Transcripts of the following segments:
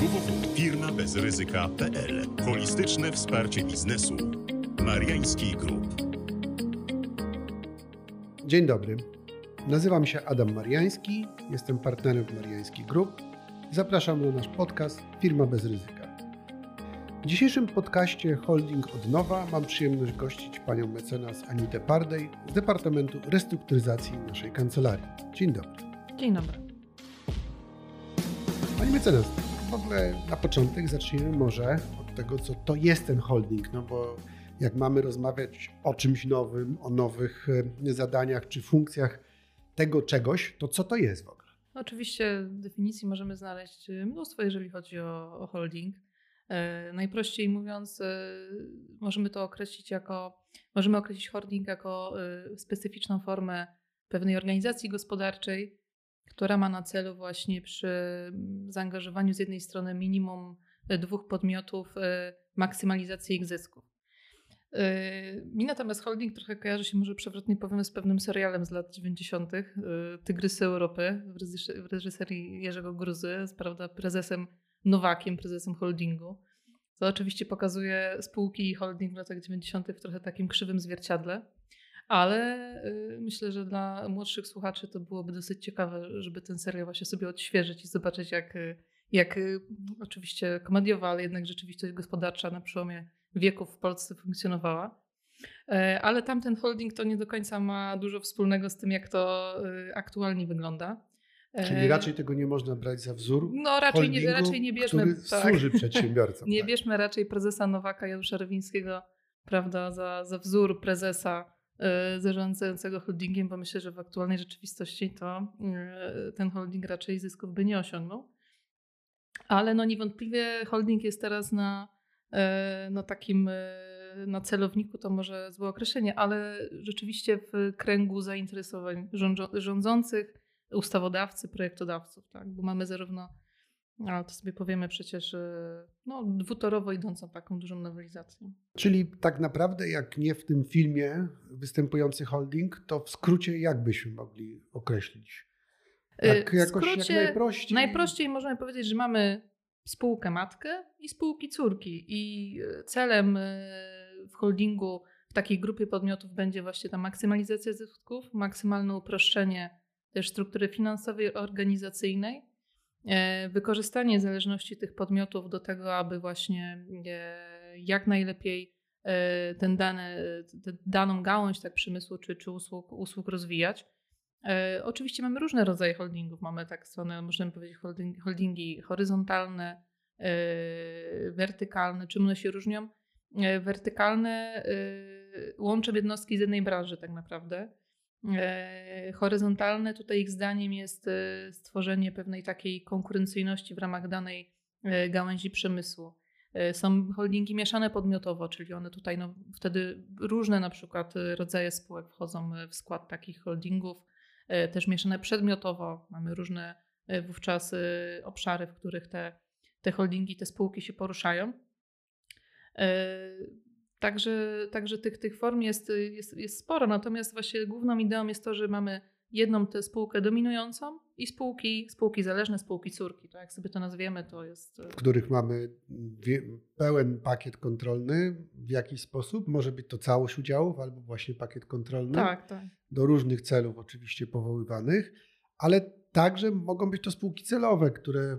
www.firmabezryzyka.pl Holistyczne wsparcie biznesu. Mariański Group. Dzień dobry. Nazywam się Adam Mariański, jestem partnerem w Mariański Group. Zapraszam na nasz podcast Firma bez ryzyka. W dzisiejszym podcaście Holding od nowa mam przyjemność gościć panią mecenas Anitę Pardej z Departamentu Restrukturyzacji naszej kancelarii. Dzień dobry. Dzień dobry. Pani mecenas, w ogóle na początek zacznijmy może od tego, co to jest ten holding, no bo jak mamy rozmawiać o czymś nowym, o nowych e, zadaniach czy funkcjach tego czegoś, to co to jest w ogóle? Oczywiście definicji możemy znaleźć mnóstwo, jeżeli chodzi o, o holding. E, najprościej mówiąc, e, możemy to określić jako, możemy określić holding jako e, specyficzną formę pewnej organizacji gospodarczej, która ma na celu właśnie przy zaangażowaniu z jednej strony minimum dwóch podmiotów maksymalizację ich zysków. Mi natomiast holding trochę kojarzy się, może przewrotnie powiem, z pewnym serialem z lat 90. Tygrysy Europy w reżyserii Jerzego Gruzy, z prawda, prezesem Nowakiem, prezesem holdingu. To oczywiście pokazuje spółki i holding w latach 90. w trochę takim krzywym zwierciadle, ale myślę, że dla młodszych słuchaczy to byłoby dosyć ciekawe, żeby ten serial właśnie sobie odświeżyć i zobaczyć, jak, jak oczywiście komediowa, ale jednak rzeczywistość gospodarcza na przełomie wieków w Polsce funkcjonowała. E, ale tamten holding to nie do końca ma dużo wspólnego z tym, jak to y, aktualnie wygląda. E, Czyli raczej tego nie można brać za wzór. No raczej nie, raczej nie bierzmy. Który tak. służy przedsiębiorcom. nie tak. bierzmy raczej prezesa Nowaka Janusza Rewińskiego prawda, za, za wzór prezesa y, zarządzającego holdingiem, bo myślę, że w aktualnej rzeczywistości to y, ten holding raczej zysków by nie osiągnął. Ale no niewątpliwie holding jest teraz na no takim na celowniku to może złe określenie, ale rzeczywiście w kręgu zainteresowań rządzących, ustawodawcy, projektodawców, tak? bo mamy zarówno, ale to sobie powiemy przecież, no, dwutorowo idącą taką dużą nowelizację. Czyli tak naprawdę, jak nie w tym filmie występujący holding, to w skrócie jak byśmy mogli określić? Tak, jakoś, skrócie, jak najprościej. Najprościej możemy powiedzieć, że mamy spółkę matkę i spółki córki. I e, celem w holdingu w takiej grupie podmiotów będzie właśnie ta maksymalizacja zysków, maksymalne uproszczenie też struktury finansowej, organizacyjnej, wykorzystanie zależności tych podmiotów do tego, aby właśnie jak najlepiej ten dane, daną gałąź tak przemysłu czy, czy usług, usług rozwijać. E, oczywiście mamy różne rodzaje holdingów. Mamy tak zwane, możemy powiedzieć, holding, holdingi horyzontalne, e, wertykalne. Czym one się różnią? E, wertykalne łączą jednostki z jednej branży tak naprawdę. Horyzontalne tutaj ich zdaniem jest stworzenie pewnej takiej konkurencyjności w ramach danej gałęzi przemysłu. Są holdingi mieszane podmiotowo, czyli one tutaj no, wtedy różne na przykład rodzaje spółek wchodzą w skład takich holdingów. E, też mieszane przedmiotowo. Mamy różne e, wówczas e, obszary, w których te, te holdingi, te spółki się poruszają. Także, także tych, tych form jest, jest, jest sporo, natomiast właśnie główną ideą jest to, że mamy jedną tę spółkę dominującą i spółki, spółki zależne, spółki córki. To jak sobie to nazwiemy, to jest. W których mamy pełen pakiet kontrolny w jakiś sposób. Może być to całość udziałów albo właśnie pakiet kontrolny. Tak, tak. Do różnych celów oczywiście powoływanych, ale także mogą być to spółki celowe, które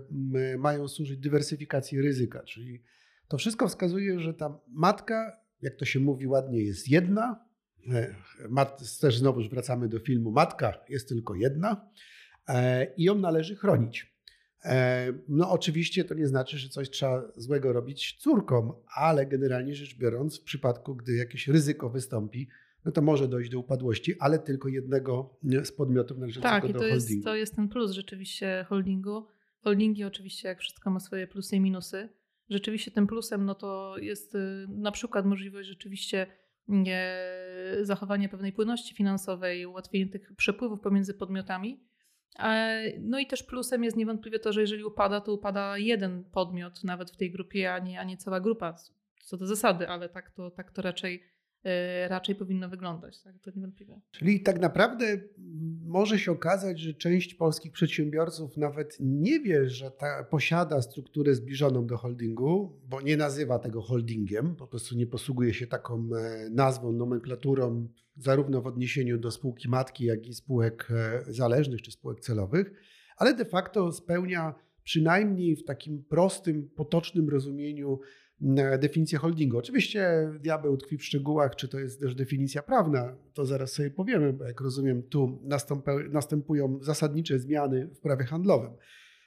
mają służyć dywersyfikacji ryzyka. Czyli to wszystko wskazuje, że ta matka, jak to się mówi ładnie, jest jedna, E, mat, też znowu wracamy do filmu. Matka jest tylko jedna e, i ją należy chronić. E, no, oczywiście to nie znaczy, że coś trzeba złego robić córkom, ale generalnie rzecz biorąc, w przypadku, gdy jakieś ryzyko wystąpi, no to może dojść do upadłości, ale tylko jednego z podmiotów należącego tak, do to holdingu. Jest, to jest ten plus rzeczywiście holdingu. Holdingi oczywiście, jak wszystko ma swoje plusy i minusy. Rzeczywiście tym plusem no to jest y, na przykład możliwość rzeczywiście zachowanie pewnej płynności finansowej, ułatwienie tych przepływów pomiędzy podmiotami. No i też plusem jest niewątpliwie to, że jeżeli upada, to upada jeden podmiot nawet w tej grupie, a nie, a nie cała grupa. Co do zasady, ale tak to, tak to raczej raczej powinno wyglądać. Tak? To niewątpliwe. Czyli tak naprawdę może się okazać, że część polskich przedsiębiorców nawet nie wie, że ta, posiada strukturę zbliżoną do holdingu, bo nie nazywa tego holdingiem, po prostu nie posługuje się taką e, nazwą, nomenklaturą, zarówno w odniesieniu do spółki matki, jak i spółek e, zależnych czy spółek celowych, ale de facto spełnia przynajmniej w takim prostym, potocznym rozumieniu definicję holdingu. Oczywiście diabeł tkwi w szczegółach, czy to jest też definicja prawna, to zaraz sobie powiemy, bo jak rozumiem, tu następują zasadnicze zmiany w prawie handlowym.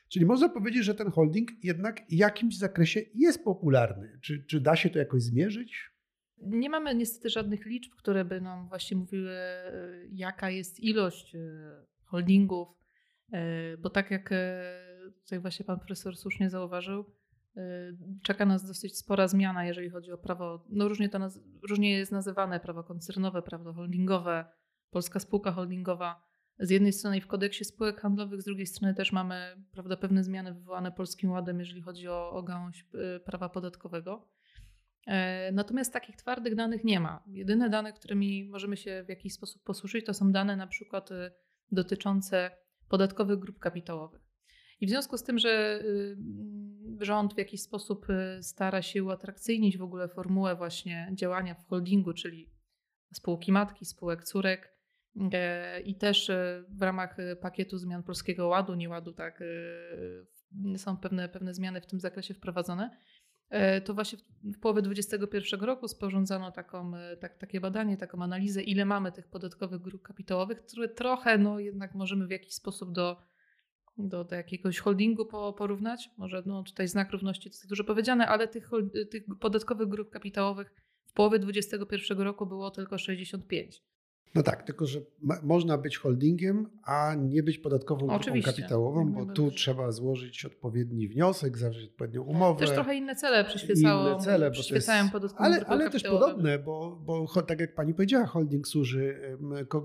Czyli można powiedzieć, że ten holding jednak w jakimś zakresie jest popularny. Czy, czy da się to jakoś zmierzyć? Nie mamy niestety żadnych liczb, które by nam właśnie mówiły, jaka jest ilość e, holdingów, e, bo tak jak e, tutaj właśnie pan profesor słusznie zauważył, czeka nas dosyć spora zmiana, jeżeli chodzi o prawo. No różnie, to naz- różnie jest nazywane prawo koncernowe, prawo holdingowe, polska spółka holdingowa. Z jednej strony w kodeksie spółek handlowych, z drugiej strony też mamy prawda, pewne zmiany wywołane Polskim Ładem, jeżeli chodzi o, o gałąź y, prawa podatkowego. E, natomiast takich twardych danych nie ma. Jedyne dane, którymi możemy się w jakiś sposób posłużyć, to są dane na przykład y, dotyczące podatkowych grup kapitałowych. I w związku z tym, że y, rząd w jakiś sposób y, stara się uatrakcyjnić w ogóle formułę właśnie działania w holdingu, czyli spółki matki, spółek córek, e, i też y, w ramach pakietu zmian Polskiego Ładu, nieładu, tak, są pewne, pewne zmiany w tym zakresie wprowadzone. E, to właśnie w połowie 2021 roku sporządzono taką, tak, takie badanie, taką analizę, ile mamy tych podatkowych grup kapitałowych, które trochę no, jednak możemy w jakiś sposób do do, do jakiegoś holdingu po, porównać. Może no, tutaj znak równości to jest dużo powiedziane, ale tych, tych podatkowych grup kapitałowych w połowie 2021 roku było tylko 65. No tak, tylko że ma, można być holdingiem, a nie być podatkową grupą kapitałową, bo tu trzeba złożyć odpowiedni wniosek, zawrzeć odpowiednią umowę. Też trochę inne cele przyświecało, inne cele, przyświecają podatkowym Ale, ale też podobne, bo, bo tak jak pani powiedziała, holding służy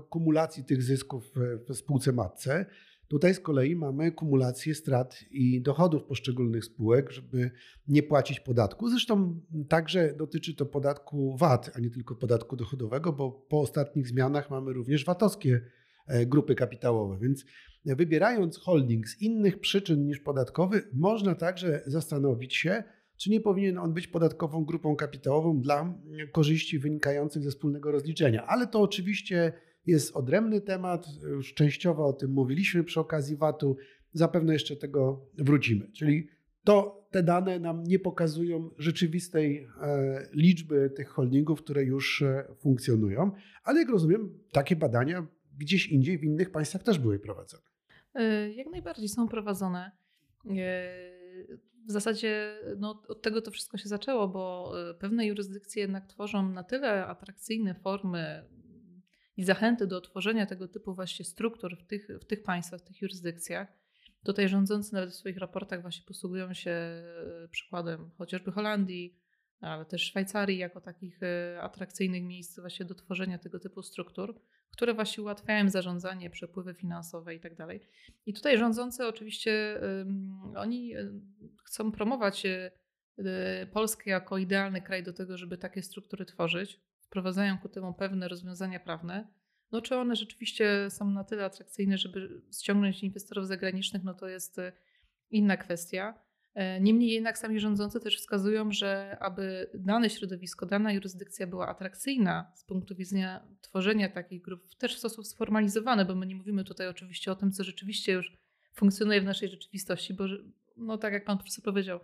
kumulacji tych zysków w spółce matce. Tutaj z kolei mamy kumulację strat i dochodów poszczególnych spółek, żeby nie płacić podatku. Zresztą także dotyczy to podatku VAT, a nie tylko podatku dochodowego, bo po ostatnich zmianach mamy również VAT-owskie e, grupy kapitałowe. Więc wybierając holding z innych przyczyn niż podatkowy, można także zastanowić się, czy nie powinien on być podatkową grupą kapitałową dla korzyści wynikających ze wspólnego rozliczenia. Ale to oczywiście jest odrębny temat, już częściowo o tym mówiliśmy przy okazji VAT-u, zapewne jeszcze tego wrócimy. Czyli to te dane nam nie pokazują rzeczywistej e, liczby tych holdingów, które już e, funkcjonują, ale jak rozumiem, takie badania gdzieś indziej w innych państwach też były prowadzone. E, jak najbardziej są prowadzone. W zasadzie no, od tego to wszystko się zaczęło, bo pewne jurysdykcje jednak tworzą na tyle atrakcyjne formy i zachęty do otworzenia tego typu właśnie struktur w tych, w tych państwach, w tych jurysdykcjach. Tutaj rządzący nawet w swoich raportach właśnie posługują się e, przykładem chociażby Holandii, ale też Szwajcarii jako takich e, atrakcyjnych miejsc właśnie do tworzenia tego typu struktur, które właśnie ułatwiają zarządzanie, przepływy finansowe i tak. I tutaj rządzący oczywiście oni e, chcą promować Polskę jako idealny kraj do tego, żeby takie struktury tworzyć wprowadzają ku temu pewne rozwiązania prawne, no czy one rzeczywiście są na tyle atrakcyjne, żeby ściągnąć inwestorów zagranicznych, no to jest e, inna kwestia. E, niemniej jednak sami rządzący też wskazują, że aby dane środowisko, dana jurysdykcja była atrakcyjna z punktu widzenia tworzenia takich grup, też w sposób sformalizowany, bo my nie mówimy tutaj oczywiście o tym, co rzeczywiście już funkcjonuje w naszej rzeczywistości, bo no tak jak pan profesor powiedział,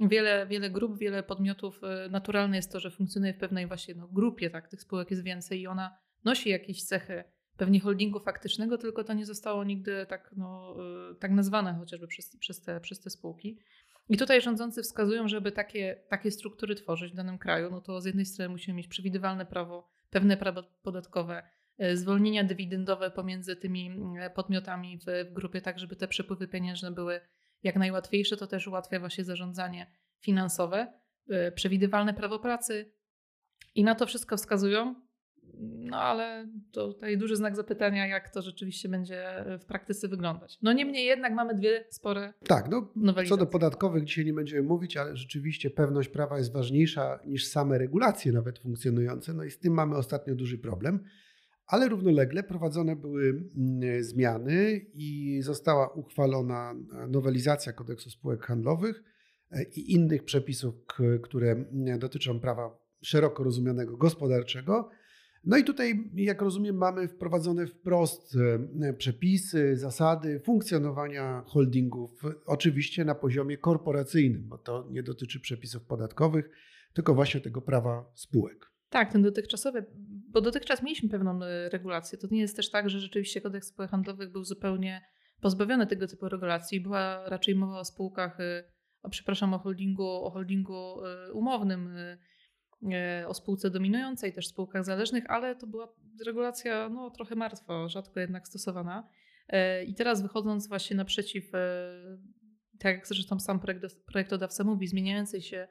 wiele, wiele grup, wiele podmiotów, e, naturalne jest to, że funkcjonuje w pewnej właśnie no, grupie, tak, tych spółek jest więcej i ona nosi jakieś cechy pewnie holdingu faktycznego, tylko to nie zostało nigdy tak, no, e, tak nazwane chociażby przez, przez, te, przez te spółki. I tutaj rządzący wskazują, żeby takie, takie struktury tworzyć w danym kraju, no to z jednej strony musimy mieć przewidywalne prawo, pewne prawo podatkowe, e, zwolnienia dywidendowe pomiędzy tymi podmiotami w, w grupie, tak żeby te przepływy pieniężne były jak najłatwiejsze, to też ułatwia właśnie zarządzanie finansowe, y, przewidywalne prawo pracy. I na to wszystko wskazują. no ale tutaj duży znak zapytania, jak to rzeczywiście będzie w praktyce wyglądać. No niemniej jednak mamy dwie spore Tak, no co do podatkowych dzisiaj nie będziemy mówić, ale rzeczywiście pewność prawa jest ważniejsza niż same regulacje nawet funkcjonujące. No i z tym mamy ostatnio duży problem. Ale równolegle prowadzone były mm, zmiany i została uchwalona nowelizacja kodeksu spółek handlowych e, i innych przepisów, które mm, dotyczą prawa szeroko rozumianego gospodarczego. No i tutaj, jak rozumiem, mamy wprowadzone wprost e, przepisy, zasady funkcjonowania holdingów, oczywiście na poziomie korporacyjnym, bo to nie dotyczy przepisów podatkowych, tylko właśnie tego prawa spółek. Tak, ten dotychczasowy, bo dotychczas mieliśmy pewną e, regulację. To nie jest też tak, że rzeczywiście kodeks spółek handlowych był zupełnie pozbawiony tego typu regulacji. Była raczej mowa o spółkach, e, o, przepraszam, o holdingu, o holdingu e, umownym, o spółce dominującej, też spółkach zależnych, ale to była regulacja no, trochę martwa, rzadko jednak stosowana. E, I teraz wychodząc właśnie naprzeciw, e, tak jak zresztą sam projekt- projektodawca mówi, zmieniającej się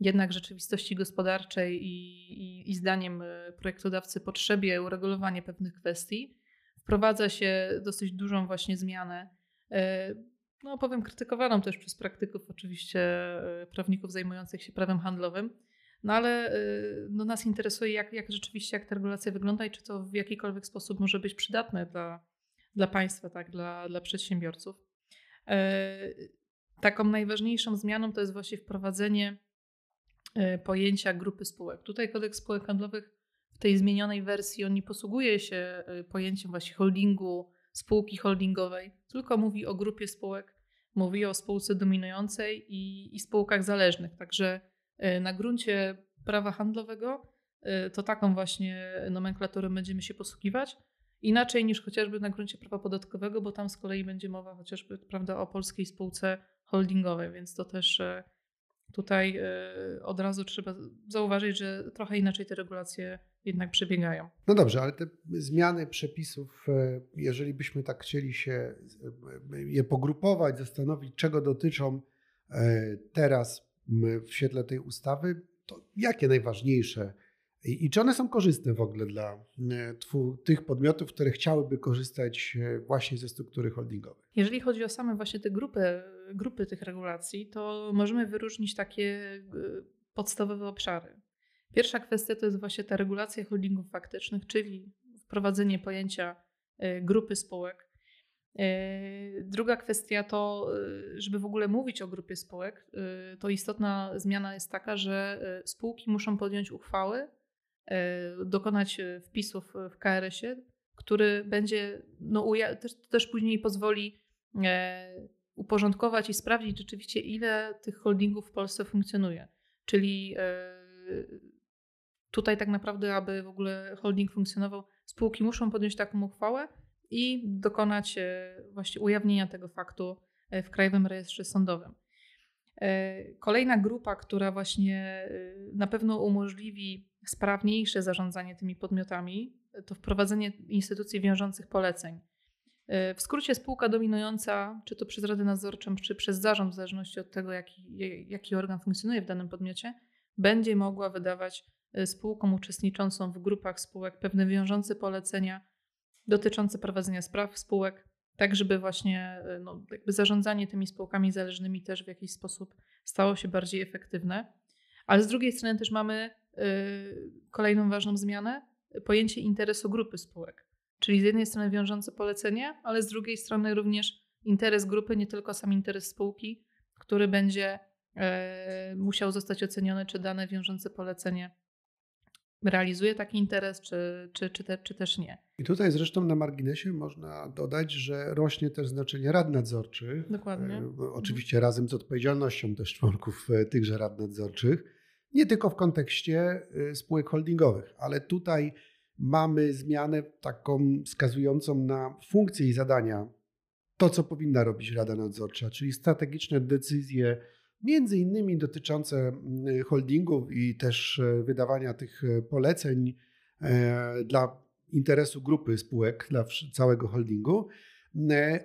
jednak rzeczywistości gospodarczej i, i, i zdaniem e, projektodawcy potrzebie uregulowania pewnych kwestii, wprowadza się dosyć dużą właśnie zmianę, e, no powiem krytykowaną też przez praktyków oczywiście e, prawników zajmujących się prawem handlowym, no ale no nas interesuje jak, jak rzeczywiście jak ta regulacja wygląda i czy to w jakikolwiek sposób może być przydatne dla, dla państwa, tak, dla, dla przedsiębiorców. Taką najważniejszą zmianą to jest właśnie wprowadzenie pojęcia grupy spółek. Tutaj kodeks spółek handlowych w tej zmienionej wersji on nie posługuje się e, pojęciem właśnie holdingu, spółki holdingowej, tylko mówi o grupie spółek, mówi o spółce dominującej i, i spółkach zależnych. Także e, na gruncie prawa handlowego e, to taką właśnie nomenklaturą będziemy się posługiwać. Inaczej niż chociażby na gruncie prawa podatkowego, bo tam z kolei będzie mowa chociażby prawda, o polskiej spółce holdingowej, więc to też e, tutaj e, od razu trzeba zauważyć, że trochę inaczej te regulacje jednak przebiegają. No dobrze, ale te zmiany przepisów, e, jeżeli byśmy tak chcieli się e, je pogrupować, zastanowić, czego dotyczą e, teraz w świetle tej ustawy, to jakie najważniejsze i czy one są korzystne w ogóle dla e, tych podmiotów, które chciałyby korzystać e, właśnie ze struktury holdingowej? Jeżeli chodzi o same właśnie te grupy, grupy tych regulacji, to możemy wyróżnić takie y, podstawowe obszary. Pierwsza kwestia to jest właśnie ta regulacja holdingów faktycznych, czyli wprowadzenie pojęcia y, grupy spółek. Y, Druga kwestia to, żeby w ogóle mówić o grupie spółek, to istotna zmiana jest taka, że spółki muszą podjąć uchwały, dokonać wpisów w KRS-ie, który będzie, no, też, też później pozwoli e, uporządkować i sprawdzić rzeczywiście, ile tych holdingów w Polsce funkcjonuje. Czyli e, tutaj tak naprawdę, aby w ogóle holding funkcjonował, spółki muszą podjąć taką uchwałę i dokonać e, właśnie ujawnienia tego faktu e, w Krajowym Rejestrze Sądowym. Kolejna grupa, która właśnie na pewno umożliwi sprawniejsze zarządzanie tymi podmiotami, to wprowadzenie instytucji wiążących poleceń. E, W skrócie spółka dominująca, czy to przez Radę Nadzorczą, czy przez zarząd, w zależności od tego, jaki, jaki organ funkcjonuje w danym podmiocie, będzie mogła wydawać e, spółkom uczestniczącą w grupach spółek pewne wiążące polecenia dotyczące prowadzenia spraw spółek, tak żeby właśnie e, no, jakby zarządzanie tymi spółkami zależnymi też w jakiś sposób stało się bardziej efektywne. Ale z drugiej strony też mamy kolejną ważną zmianę, pojęcie interesu grupy spółek. Czyli z jednej strony wiążące polecenie, ale z drugiej strony również interes grupy, nie tylko sam interes spółki, który będzie e, musiał zostać oceniony, czy dane wiążące polecenie realizuje taki interes, czy, czy, czy, te, czy też nie. I tutaj zresztą na marginesie można dodać, że rośnie też znaczenie rad nadzorczych. Dokładnie. E, bo Oczywiście razem z odpowiedzialnością też członków e, tychże rad nadzorczych. Nie tylko w kontekście spółek holdingowych, ale tutaj mamy zmianę taką wskazującą na funkcje i zadania, to co powinna robić Rada Nadzorcza, czyli strategiczne decyzje, między innymi dotyczące mm, holdingów i też e, wydawania tych e, poleceń e, dla interesu grupy spółek, dla całego holdingu,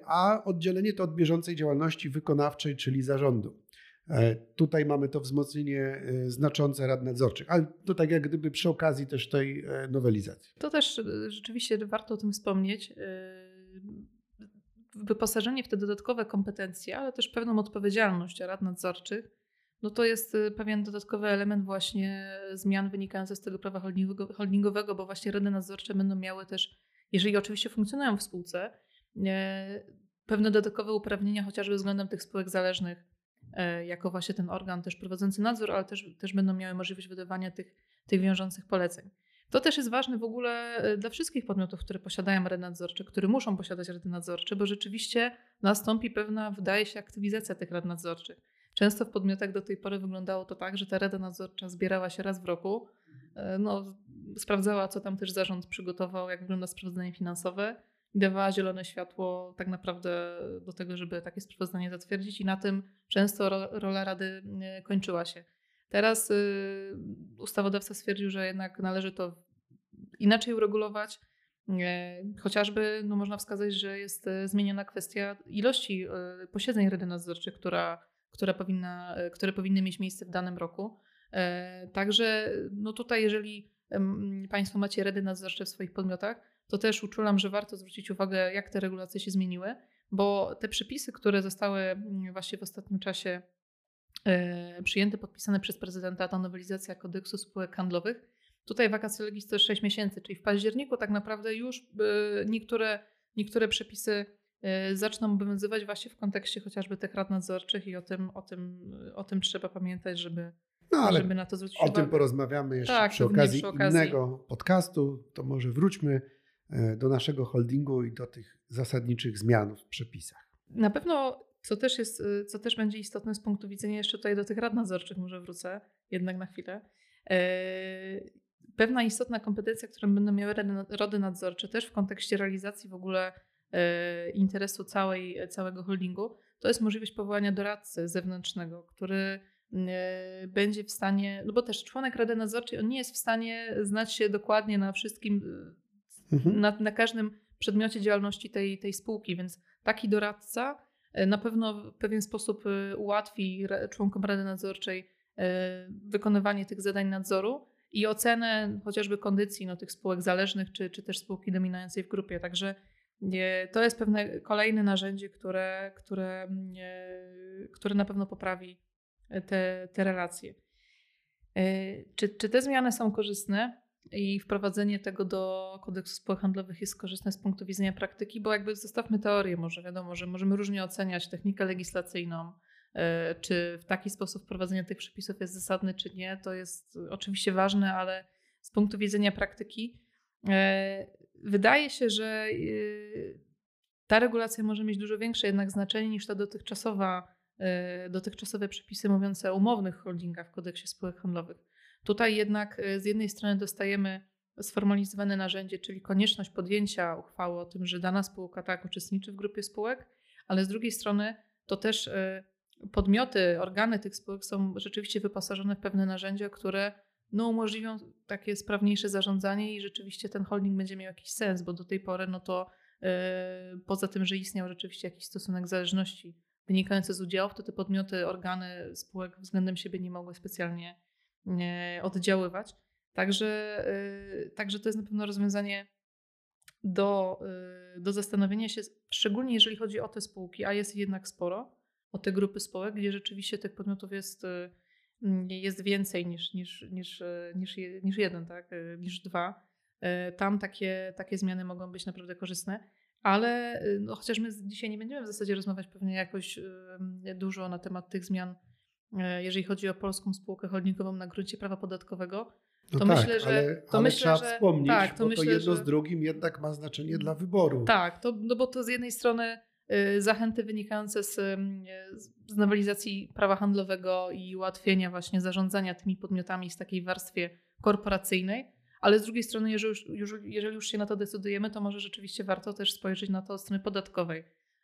a oddzielenie to od bieżącej działalności wykonawczej, czyli zarządu. E, tutaj mamy to wzmocnienie e, znaczące rad nadzorczych, ale to tak jak gdyby przy okazji też tej e, nowelizacji. To też rzeczywiście warto o tym wspomnieć. Wyposażenie w te dodatkowe kompetencje, ale też pewną odpowiedzialność rad nadzorczych, no to jest pewien dodatkowy element właśnie zmian wynikających z tego prawa holdingowego, bo właśnie rady nadzorcze będą miały też, jeżeli oczywiście funkcjonują w spółce, pewne dodatkowe uprawnienia chociażby względem tych spółek zależnych jako właśnie ten organ też prowadzący nadzór, ale też, też będą miały możliwość wydawania tych, tych wiążących poleceń. To też jest ważne w ogóle e, dla wszystkich podmiotów, które posiadają rady nadzorcze, które muszą posiadać rady nadzorcze, bo rzeczywiście nastąpi pewna, wydaje się, aktywizacja tych rad nadzorczych. Często w podmiotach do tej pory wyglądało to tak, że ta rada nadzorcza zbierała się raz w roku, e, no, sprawdzała, co tam też zarząd przygotował, jak wygląda sprawozdanie finansowe dawała zielone światło tak naprawdę do tego, żeby takie sprawozdanie zatwierdzić i na tym często rola Rady y, kończyła się. Teraz y, ustawodawca stwierdził, że jednak należy to inaczej uregulować. Chociażby no można wskazać, że jest y, zmieniona kwestia ilości posiedzeń Rady Nadzorczej, która, która powinna, które powinny mieć miejsce w danym roku. E, także no tutaj, jeżeli Państwo macie Rady Nadzorcze w swoich podmiotach, to też uczulam, że warto zwrócić uwagę, jak te regulacje się zmieniły, bo te przepisy, które zostały mm, właśnie w ostatnim czasie e, przyjęte, podpisane przez prezydenta, ta nowelizacja kodeksu spółek handlowych, tutaj wakacje legis to jest 6 miesięcy, czyli w październiku tak naprawdę już e, niektóre, niektóre przepisy e, zaczną obowiązywać właśnie w kontekście chociażby tych rad nadzorczych i o tym, o tym, o tym trzeba pamiętać, żeby, no, ale żeby na to zwrócić o uwagę. O tym porozmawiamy jeszcze tak, przy, okazji przy okazji innego podcastu, to może wróćmy do naszego holdingu i do tych zasadniczych zmian w przepisach. Na pewno, co też, jest, e, co też będzie istotne z punktu widzenia jeszcze tutaj do tych rad nadzorczych, może wrócę jednak na chwilę. E, pewna istotna kompetencja, którą będą miały rady nadzorcze, też w kontekście realizacji w ogóle interesu całej, całego holdingu, to jest możliwość powołania doradcy zewnętrznego, który będzie w stanie, no bo też członek Rady Nadzorczej, on nie jest w stanie znać się dokładnie na wszystkim, mhm. na, na każdym przedmiocie działalności tej, tej spółki, więc taki doradca e, na pewno w pewien sposób e, ułatwi członkom Rady Nadzorczej e, wykonywanie tych zadań nadzoru i ocenę chociażby kondycji no, tych spółek zależnych, czy, czy też spółki dominującej w grupie. Także to jest pewne kolejne narzędzie, które, które, które na pewno poprawi te, te relacje. Czy, czy te zmiany są korzystne? I wprowadzenie tego do kodeksu spółek handlowych jest korzystne z punktu widzenia praktyki, bo jakby zostawmy teorię, może wiadomo, że możemy różnie oceniać technikę legislacyjną, e, czy w taki sposób wprowadzenie tych przepisów jest zasadne, czy nie. To jest oczywiście ważne, ale z punktu widzenia praktyki e, wydaje się, że e, ta regulacja może mieć dużo większe jednak znaczenie niż ta dotychczasowa, dotychczasowe przepisy mówiące o umownych holdingach w kodeksie spółek handlowych Tutaj jednak y, z jednej strony dostajemy sformalizowane narzędzie, czyli konieczność podjęcia uchwały o tym, że dana spółka tak uczestniczy w grupie spółek, ale z drugiej strony to też y, podmioty, organy tych spółek są rzeczywiście wyposażone w pewne narzędzia, które no, umożliwią takie sprawniejsze zarządzanie i rzeczywiście ten holding będzie miał jakiś sens, bo do tej pory no to yy, poza tym, że istniał rzeczywiście jakiś stosunek zależności wynikający z udziałów, to te podmioty, organy spółek względem siebie nie mogły specjalnie oddziaływać. Także, y, także to jest na pewno rozwiązanie do, y, do zastanowienia się, szczególnie jeżeli chodzi o te spółki, a jest jednak sporo, o te grupy spółek, gdzie rzeczywiście tych podmiotów jest, y, jest więcej niż, niż, niż, niż, niż jeden, tak? niż dwa. Tam takie, takie zmiany mogą być naprawdę korzystne, ale no, chociaż my dzisiaj nie będziemy w zasadzie rozmawiać pewnie jakoś dużo na temat tych zmian E, jeżeli chodzi o polską spółkę holdingową na gruncie prawa podatkowego, no to tak, myślę, że. Ale, to ale myślę, trzeba że, wspomnieć, tak, to bo myślę, to jedno że, z drugim jednak ma znaczenie dla wyboru. Tak, to, no bo to z jednej strony y, zachęty wynikające z, y, z nowelizacji prawa handlowego i ułatwienia właśnie zarządzania tymi podmiotami w takiej warstwie korporacyjnej, ale z drugiej strony, jeżeli już, już, jeżeli już się na to decydujemy, to może rzeczywiście warto też spojrzeć na to od strony podatkowej.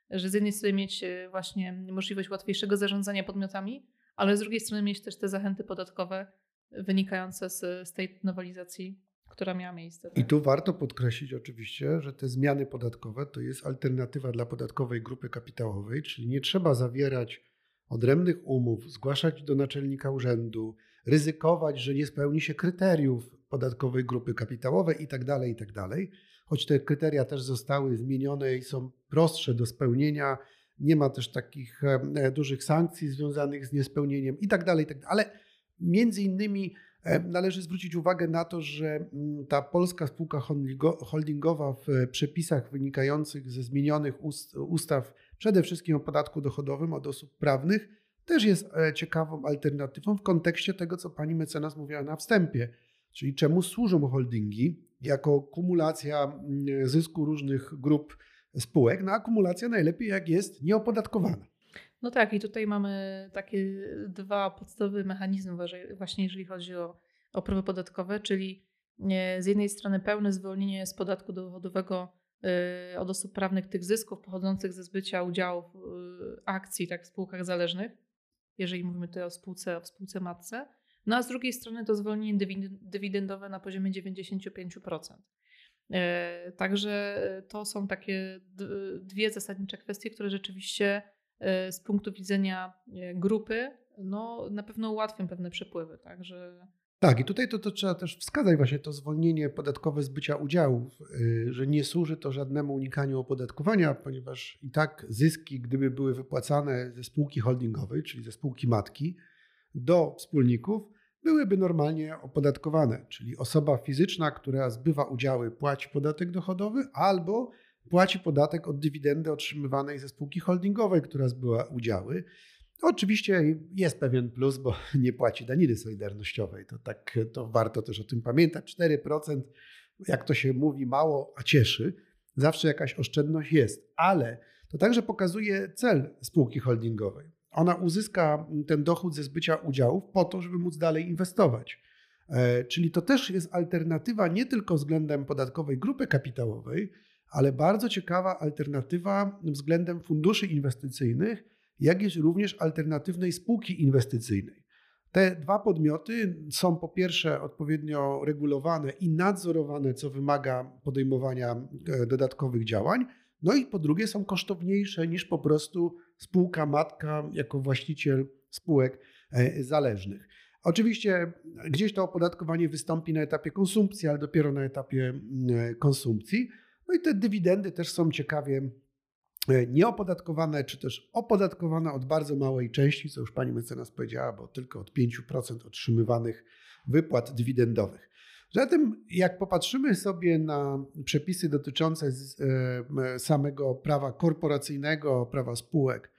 Że z jednej strony mieć y, właśnie możliwość łatwiejszego zarządzania podmiotami, ale z drugiej strony mieć też te zachęty podatkowe wynikające z, z tej nowelizacji, która miała miejsce. Tak? I tu warto podkreślić oczywiście, że te zmiany podatkowe to jest alternatywa dla podatkowej grupy kapitałowej, czyli nie trzeba zawierać odrębnych umów, zgłaszać do naczelnika urzędu, ryzykować, że nie spełni się kryteriów podatkowej grupy kapitałowej itd., tak itd. Tak Choć te kryteria też zostały zmienione i są prostsze do spełnienia, nie ma też takich e, dużych sankcji związanych z niespełnieniem itd., tak itd. Ale między innymi e, należy zwrócić uwagę na to, że mm, ta polska spółka holdingowa w przepisach wynikających ze zmienionych ustaw, przede wszystkim o podatku dochodowym od osób prawnych, też jest e, ciekawą alternatywą w kontekście tego, co pani mecenas mówiła na wstępie, czyli czemu służą holdingi jako kumulacja mm, zysku różnych grup spółek. No akumulacja najlepiej jak jest nieopodatkowana. No tak, i tutaj mamy takie dwa podstawowe mechanizmy, właśnie jeżeli chodzi o, o prawo podatkowe, czyli z jednej strony pełne zwolnienie z podatku dochodowego y, od osób prawnych tych zysków pochodzących ze zbycia udziałów y, akcji tak, w spółkach zależnych, jeżeli mówimy tutaj o spółce, o spółce matce. No a z drugiej strony to zwolnienie dywidendowe na poziomie 95%. E, także to są takie dwie zasadnicze kwestie, które rzeczywiście e, z punktu widzenia e, grupy no, na pewno ułatwią pewne przepływy. Także tak, i tutaj to, to trzeba też wskazać właśnie to zwolnienie podatkowe z bycia udziałów, że nie służy to żadnemu unikaniu opodatkowania, ponieważ i tak zyski, gdyby były wypłacane ze spółki holdingowej, czyli ze spółki matki, do wspólników, byłyby normalnie opodatkowane. Czyli osoba fizyczna, która zbywa udziały, płaci podatek dochodowy albo płaci podatek od dywidendy otrzymywanej ze spółki holdingowej, która zbyła udziały. Oczywiście jest pewien plus, bo nie płaci daniny solidarnościowej. To tak, to warto też o tym pamiętać. 4%, jak to się mówi, mało, a cieszy. Zawsze jakaś oszczędność jest, ale to także pokazuje cel spółki holdingowej. Ona uzyska ten dochód ze zbycia udziałów po to, żeby móc dalej inwestować. E, czyli to też jest alternatywa nie tylko względem podatkowej grupy kapitałowej, ale bardzo ciekawa alternatywa względem funduszy inwestycyjnych, jak jest również alternatywnej spółki inwestycyjnej. Te dwa podmioty są po pierwsze odpowiednio regulowane i nadzorowane, co wymaga podejmowania e, dodatkowych działań, no i po drugie są kosztowniejsze niż po prostu spółka matka jako właściciel spółek e, zależnych. Oczywiście gdzieś to opodatkowanie wystąpi na etapie konsumpcji, ale dopiero na etapie e, konsumpcji. No i te dywidendy też są ciekawie e, nieopodatkowane, czy też opodatkowane od bardzo małej części, co już pani mecenas powiedziała, bo tylko od 5% otrzymywanych wypłat dywidendowych. Zatem, jak popatrzymy sobie na przepisy dotyczące samego prawa korporacyjnego, prawa spółek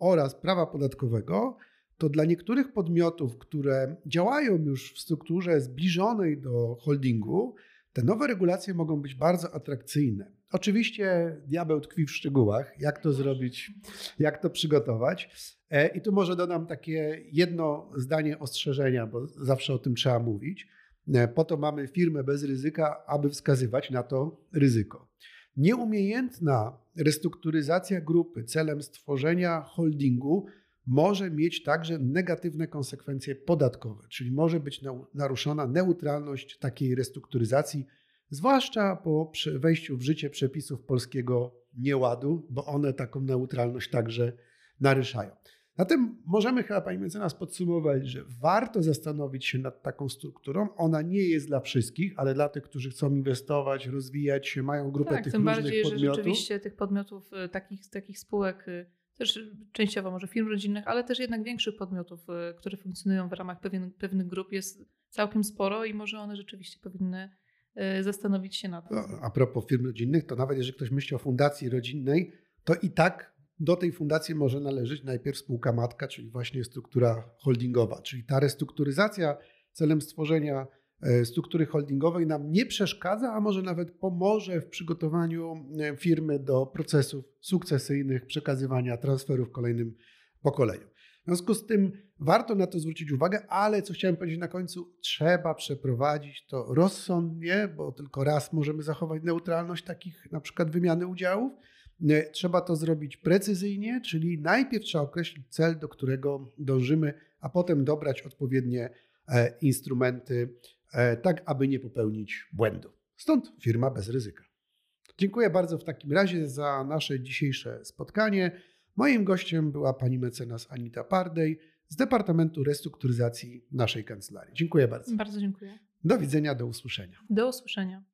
oraz prawa podatkowego, to dla niektórych podmiotów, które działają już w strukturze zbliżonej do holdingu, te nowe regulacje mogą być bardzo atrakcyjne. Oczywiście diabeł tkwi w szczegółach, jak to zrobić, jak to przygotować. E, I tu może dodam takie jedno zdanie ostrzeżenia, bo zawsze o tym trzeba mówić. E, po to mamy firmę bez ryzyka, aby wskazywać na to ryzyko. Nieumiejętna restrukturyzacja grupy celem stworzenia holdingu może mieć także negatywne konsekwencje podatkowe, czyli może być naruszona neutralność takiej restrukturyzacji, zwłaszcza po wejściu w życie przepisów polskiego nieładu, bo one taką neutralność także naruszają. Zatem możemy chyba, pani mecenas, podsumować, że warto zastanowić się nad taką strukturą. Ona nie jest dla wszystkich, ale dla tych, którzy chcą inwestować, rozwijać się, mają grupę tak, tych tym różnych bardziej, podmiotów. że rzeczywiście tych podmiotów, y, takich, takich spółek, y, też częściowo może firm rodzinnych, ale też jednak większych podmiotów, y, które funkcjonują w ramach pewien, pewnych grup jest całkiem sporo i może one rzeczywiście powinny zastanowić się nad tym. No, a propos firm rodzinnych, to nawet jeżeli ktoś myśli o fundacji rodzinnej, to i tak do tej fundacji może należeć najpierw spółka matka, czyli właśnie struktura holdingowa. Czyli ta restrukturyzacja celem stworzenia e, struktury holdingowej nam nie przeszkadza, a może nawet pomoże w przygotowaniu e, firmy do procesów sukcesyjnych, przekazywania transferów kolejnym pokoleniom. W związku z tym warto na to zwrócić uwagę, ale co chciałem powiedzieć na końcu, trzeba przeprowadzić to rozsądnie, bo tylko raz możemy zachować neutralność takich na przykład wymiany udziałów trzeba to zrobić precyzyjnie, czyli najpierw trzeba określić cel, do którego dążymy, a potem dobrać odpowiednie e, instrumenty, e, tak aby nie popełnić błędu. Stąd firma bez ryzyka. Dziękuję bardzo w takim razie za nasze dzisiejsze spotkanie. Moim gościem była pani mecenas Anita Pardej z Departamentu Restrukturyzacji naszej kancelarii. Dziękuję bardzo. Bardzo dziękuję. Do widzenia, do usłyszenia. Do usłyszenia.